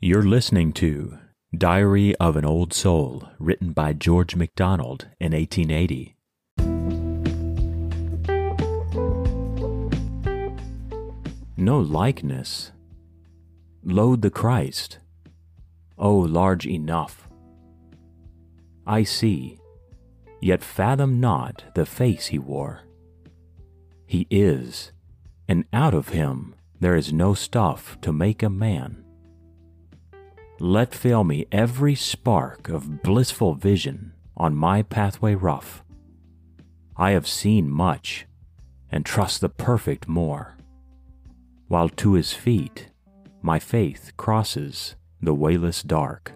You're listening to Diary of an Old Soul, written by George MacDonald in 1880. No likeness. Load the Christ. Oh, large enough. I see, yet fathom not the face he wore. He is, and out of him there is no stuff to make a man. Let fail me every spark of blissful vision on my pathway rough. I have seen much, and trust the perfect more, while to his feet my faith crosses the wayless dark.